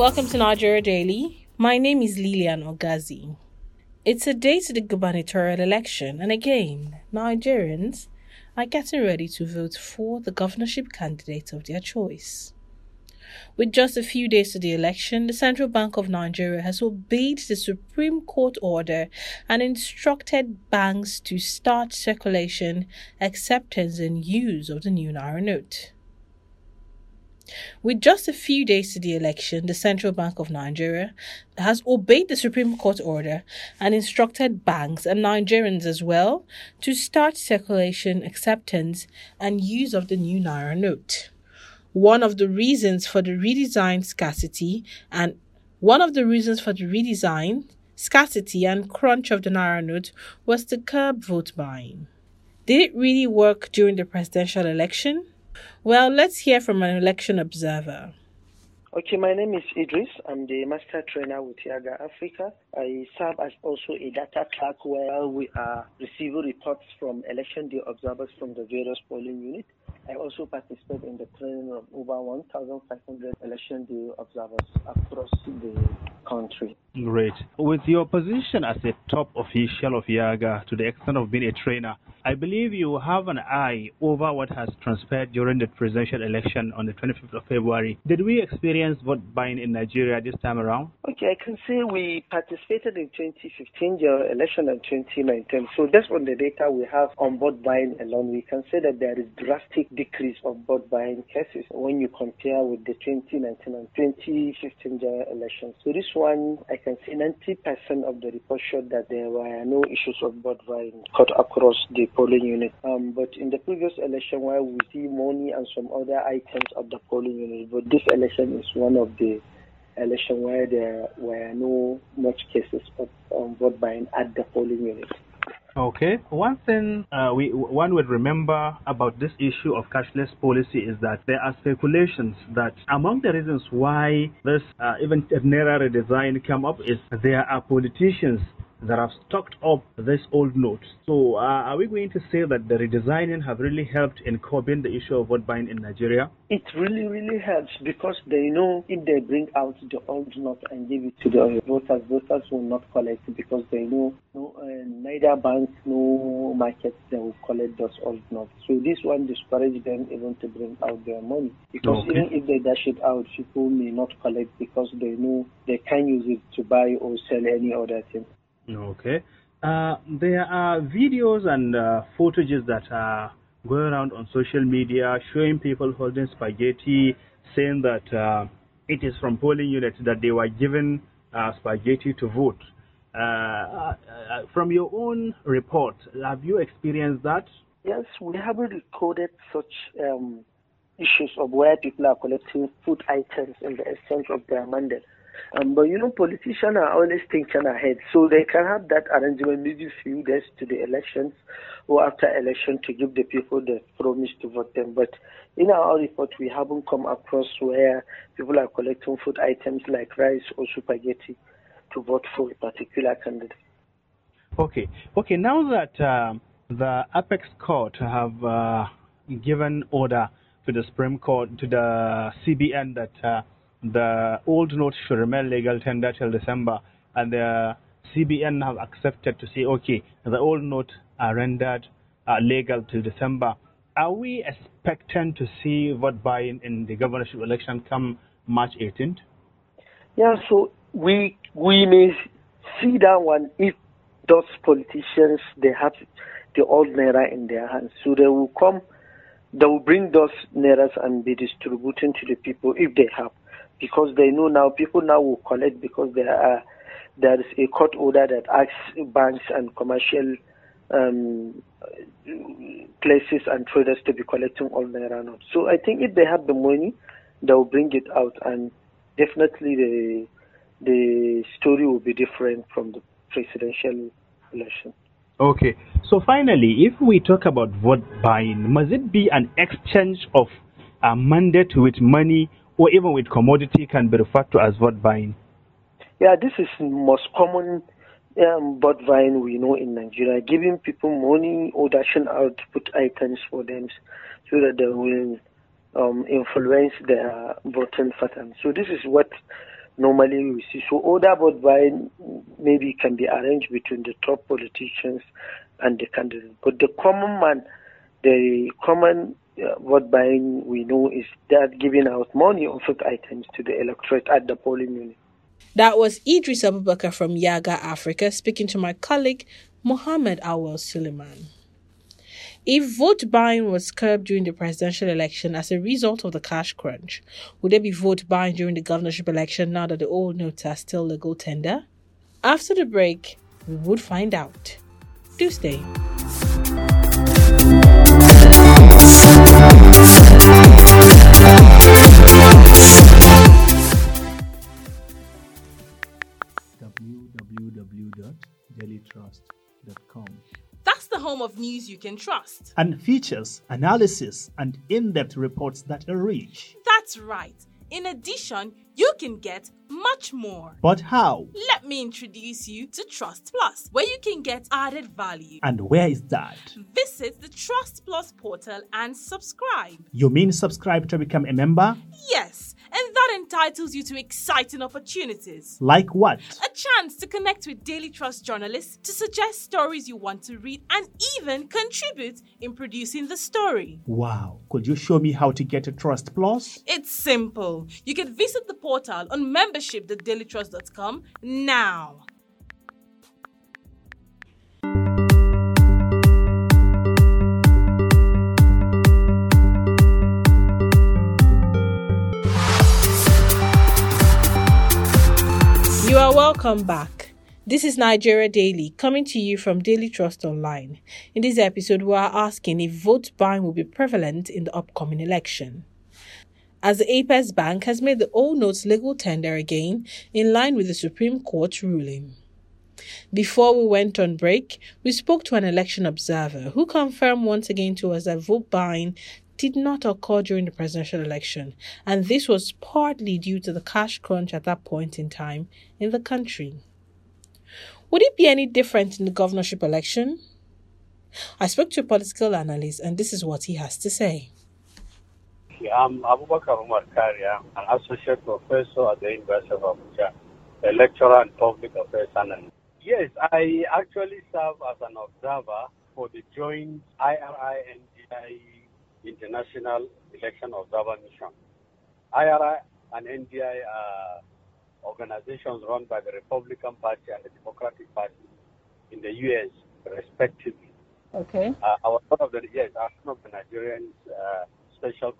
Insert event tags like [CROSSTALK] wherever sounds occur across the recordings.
Welcome to Nigeria Daily. My name is Lilian Ogazi. It's a day to the gubernatorial election, and again, Nigerians are getting ready to vote for the governorship candidate of their choice. With just a few days to the election, the Central Bank of Nigeria has obeyed the Supreme Court order and instructed banks to start circulation, acceptance, and use of the new Naira note. With just a few days to the election, the Central Bank of Nigeria has obeyed the Supreme Court order and instructed banks and Nigerians as well to start circulation, acceptance, and use of the new Naira note. One of the reasons for the redesigned scarcity and one of the reasons for the redesign, scarcity, and crunch of the Naira note was to curb vote buying. Did it really work during the presidential election? Well, let's hear from an election observer. Okay, my name is Idris. I'm the master trainer with Yiaga Africa. I serve as also a data clerk where we are receiving reports from election day observers from the various polling units. I also participate in the training of over 1,500 election day observers across the country. Great. With your position as a top official of Yiaga to the extent of being a trainer, I believe you have an eye over what has transpired during the presidential election on the 25th of February. Did we experience vote buying in Nigeria this time around? Okay, I can say we participated in 2015 general election and 2019. So that's on the data we have on vote buying alone. We can say that there is drastic decrease of vote buying cases when you compare with the 2019 and 2015 general elections. So this one, I can say 90% of the report showed that there were no issues of vote buying cut across the polling unit. Um, but in the previous election, where we see money and some other items of the polling unit, but this election is one of the election where there were no much cases of um, vote buying at the polling unit. Okay. One thing uh, we one would remember about this issue of cashless policy is that there are speculations that among the reasons why this uh, even Naira redesign came up is there are politicians that have stocked up this old note. So, uh, are we going to say that the redesigning have really helped in curbing the issue of vote buying in Nigeria? It really, really helps because they know if they bring out the old note and give it to the voters, voters will not collect it because they know no, uh, neither banks, no markets, they will collect those old notes. So this one discourages them even to bring out their money because Okay. even if they dash it out, people may not collect because they know they can use it to buy or sell any other thing. Okay. Uh, there are videos and uh, footages that are going around on social media showing people holding spaghetti, saying that uh, it is from polling units that they were given uh, spaghetti to vote. Uh, uh, uh, from your own report, have you experienced that? Yes, we haven't recorded such um, issues of where people are collecting food items in the exchange of their mandate. Um, but you know, politicians are always thinking ahead, so they can have that arrangement maybe few days to the elections or after election to give the people the promise to vote them. But in our report, we haven't come across where people are collecting food items like rice or spaghetti to vote for a particular candidate. Okay. Okay. Now that um, the apex court have uh, given order to the Supreme Court to the CBN that uh, the old note should remain legal tender till December, and the CBN have accepted to say, okay, the old note are rendered uh, legal till December. Are we expecting to see vote buying in the governorship election come March 18th? Yeah, so we we may see that one if those politicians they have the old naira in their hands, so they will come, they will bring those nairas and be distributing to the people if they have, because they know now people now will collect because there are there is a court order that asks banks and commercial um, places and traders to be collecting all naira notes. So I think if they have the money, they will bring it out and definitely the the story will be different from the presidential election. Okay. So finally, if we talk about vote buying, must it be an exchange of a mandate with money or even with commodity can be referred to as vote buying? Yeah, this is most common um, vote buying we know in Nigeria, giving people money or dashing out put items for them so that they will um, influence their voting pattern. So this is what normally we see. So order vote buying maybe can be arranged between the top politicians and the candidates. But the common man, the common uh, vote buying we know is that giving out money or food items to the electorate at the polling unit. That was Idris Abubakar from Yiaga Africa speaking to my colleague Mohammed Awal Suleiman. If vote buying was curbed during the presidential election as a result of the cash crunch, would there be vote buying during the governorship election now that the old notes are still legal tender? After the break, we would find out. Do stay. www.dailytrust.com the home of news you can trust. And features, analysis, and in depth reports that are rich. That's right. In addition, you can get much more. But how? Let me introduce you to Trust Plus, where you can get added value. And where is that? Visit the Trust Plus portal and subscribe. You mean subscribe to become a member? Yes, and that entitles you to exciting opportunities. Like what? A chance to connect with Daily Trust journalists to suggest stories you want to read and even contribute in producing the story. Wow. Could you show me how to get a Trust Plus? It's simple. You can visit the portal on membership.dailytrust.com now. You are welcome back. This is Nigeria Daily, coming to you from Daily Trust Online. In this episode, we are asking if vote buying will be prevalent in the upcoming election. As the Apex Bank has made the old notes legal tender again, in line with the Supreme Court ruling. Before we went on break, we spoke to an election observer who confirmed once again to us that vote buying did not occur during the presidential election, and this was partly due to the cash crunch at that point in time in the country. Would it be any different in the governorship election? I spoke to a political analyst, and this is what he has to say. I'm Abubakar Umar Kari. I'm an associate professor at the University of Abuja, a lecturer in public affairs analyst. Yes, I actually serve as an observer for the joint IRI-NDI International Election Observer Mission. IRI and NDI are organizations run by the Republican Party and the Democratic Party in the U.S. respectively. Okay. Uh, I was one of the yes, I was one of the Nigerian uh, special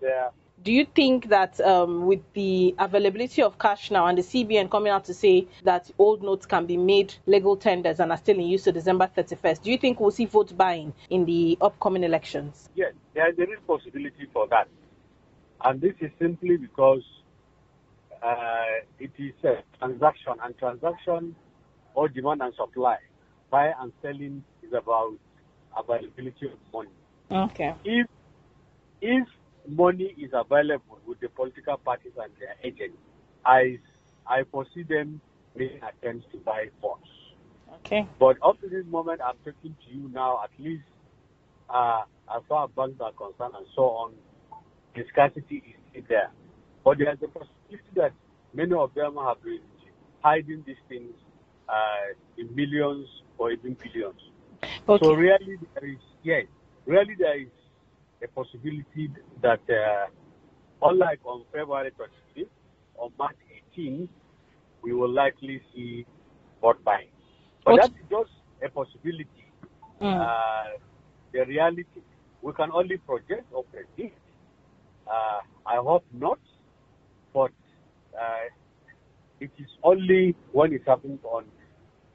there. Do you think that um, with the availability of cash now and the CBN coming out to say that old notes can be made legal tenders and are still in use to December 31st, do you think we'll see vote buying in the upcoming elections? Yes, there is a possibility for that. And this is simply because uh, it is a transaction, and transaction or demand and supply, buy and selling is about availability of money. Okay. If if money is available with the political parties and their agents, I I foresee them making attempts to buy votes. Okay. But up to this moment, I'm talking to you now. At least uh, as far as banks are concerned and so on, the scarcity is still there. But there's a possibility that many of them have been hiding these things uh, in millions or even billions. Okay. So really, there is yes, really there is a possibility that uh, unlike on February 25th or March 18th, we will likely see vote buying. But Okay. that is just a possibility. Mm. Uh, the reality, we can only project or predict. Uh, I hope not, but uh, it is only when it happens on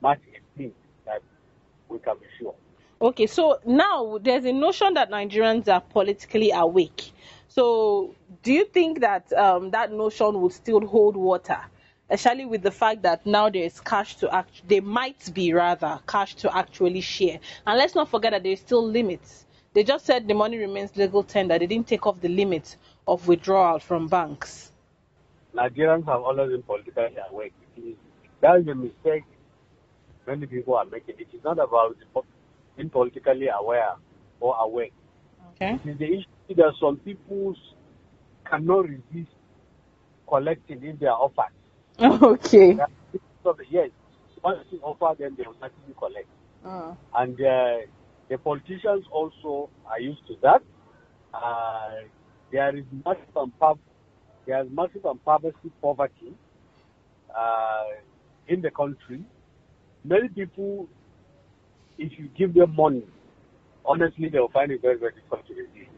March 18th that we can be sure. Okay, so now there's a notion that Nigerians are politically awake. So, do you think that um, that notion would still hold water, especially with the fact that now there is cash to act? There might be rather cash to actually share, and let's not forget that there is still limits. They just said the money remains legal tender. They didn't take off the limit of withdrawal from banks. Nigerians have always been politically awake. That is a mistake many people are making. It is not about politically aware or awake. Okay. It is the issue that some people cannot resist collecting if they are offered. [LAUGHS] Okay. So, yes, once you offer them, they will naturally collect. Uh, And uh, the politicians also are used to that. Uh, there is massive and pub- there is massive and pervasive poverty uh, in the country. Many people, if you give them money, honestly, they will find it very, very difficult to resist.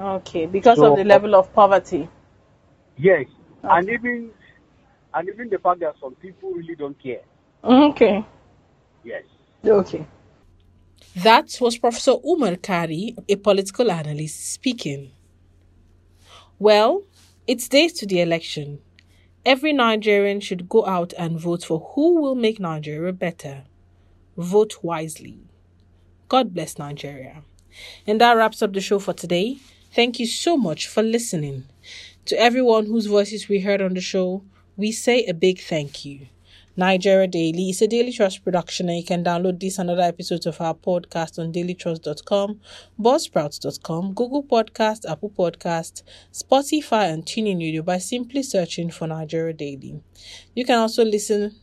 okay, because So- of the level of poverty. Yes, Okay. and even and even the fact that some people really don't care. Okay. Yes. Okay. That was Professor Umar Kari, a political analyst, speaking. Well, it's days to the election. Every Nigerian should go out and vote for who will make Nigeria better. Vote wisely. God bless Nigeria. And that wraps up the show for today. Thank you so much for listening. To everyone whose voices we heard on the show, we say a big thank you. Nigeria Daily is a Daily Trust production, and you can download this and other episodes of our podcast on dailytrust.com, buzzsprouts.com, Google Podcast, Apple Podcast, Spotify, and TuneIn Radio by simply searching for Nigeria Daily. You can also listen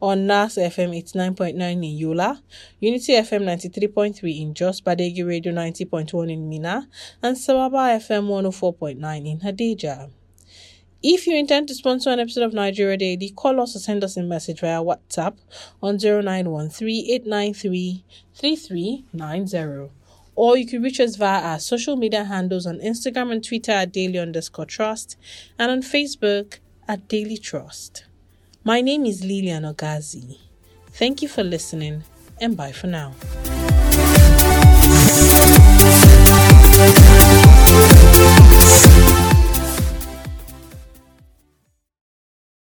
on NAS FM 89.9 in Yola, Unity FM 93.3 in Jos, Badeggi Radio 90.1 in Minna, and Sababa FM 104.9 in Hadejia. If you intend to sponsor an episode of Nigeria Daily, call us or send us a message via WhatsApp on 0913-893-3390. Or you can reach us via our social media handles on Instagram and Twitter at daily underscore trust and on Facebook at Daily Trust. My name is Lilian Ogazi. Thank you for listening, and bye for now.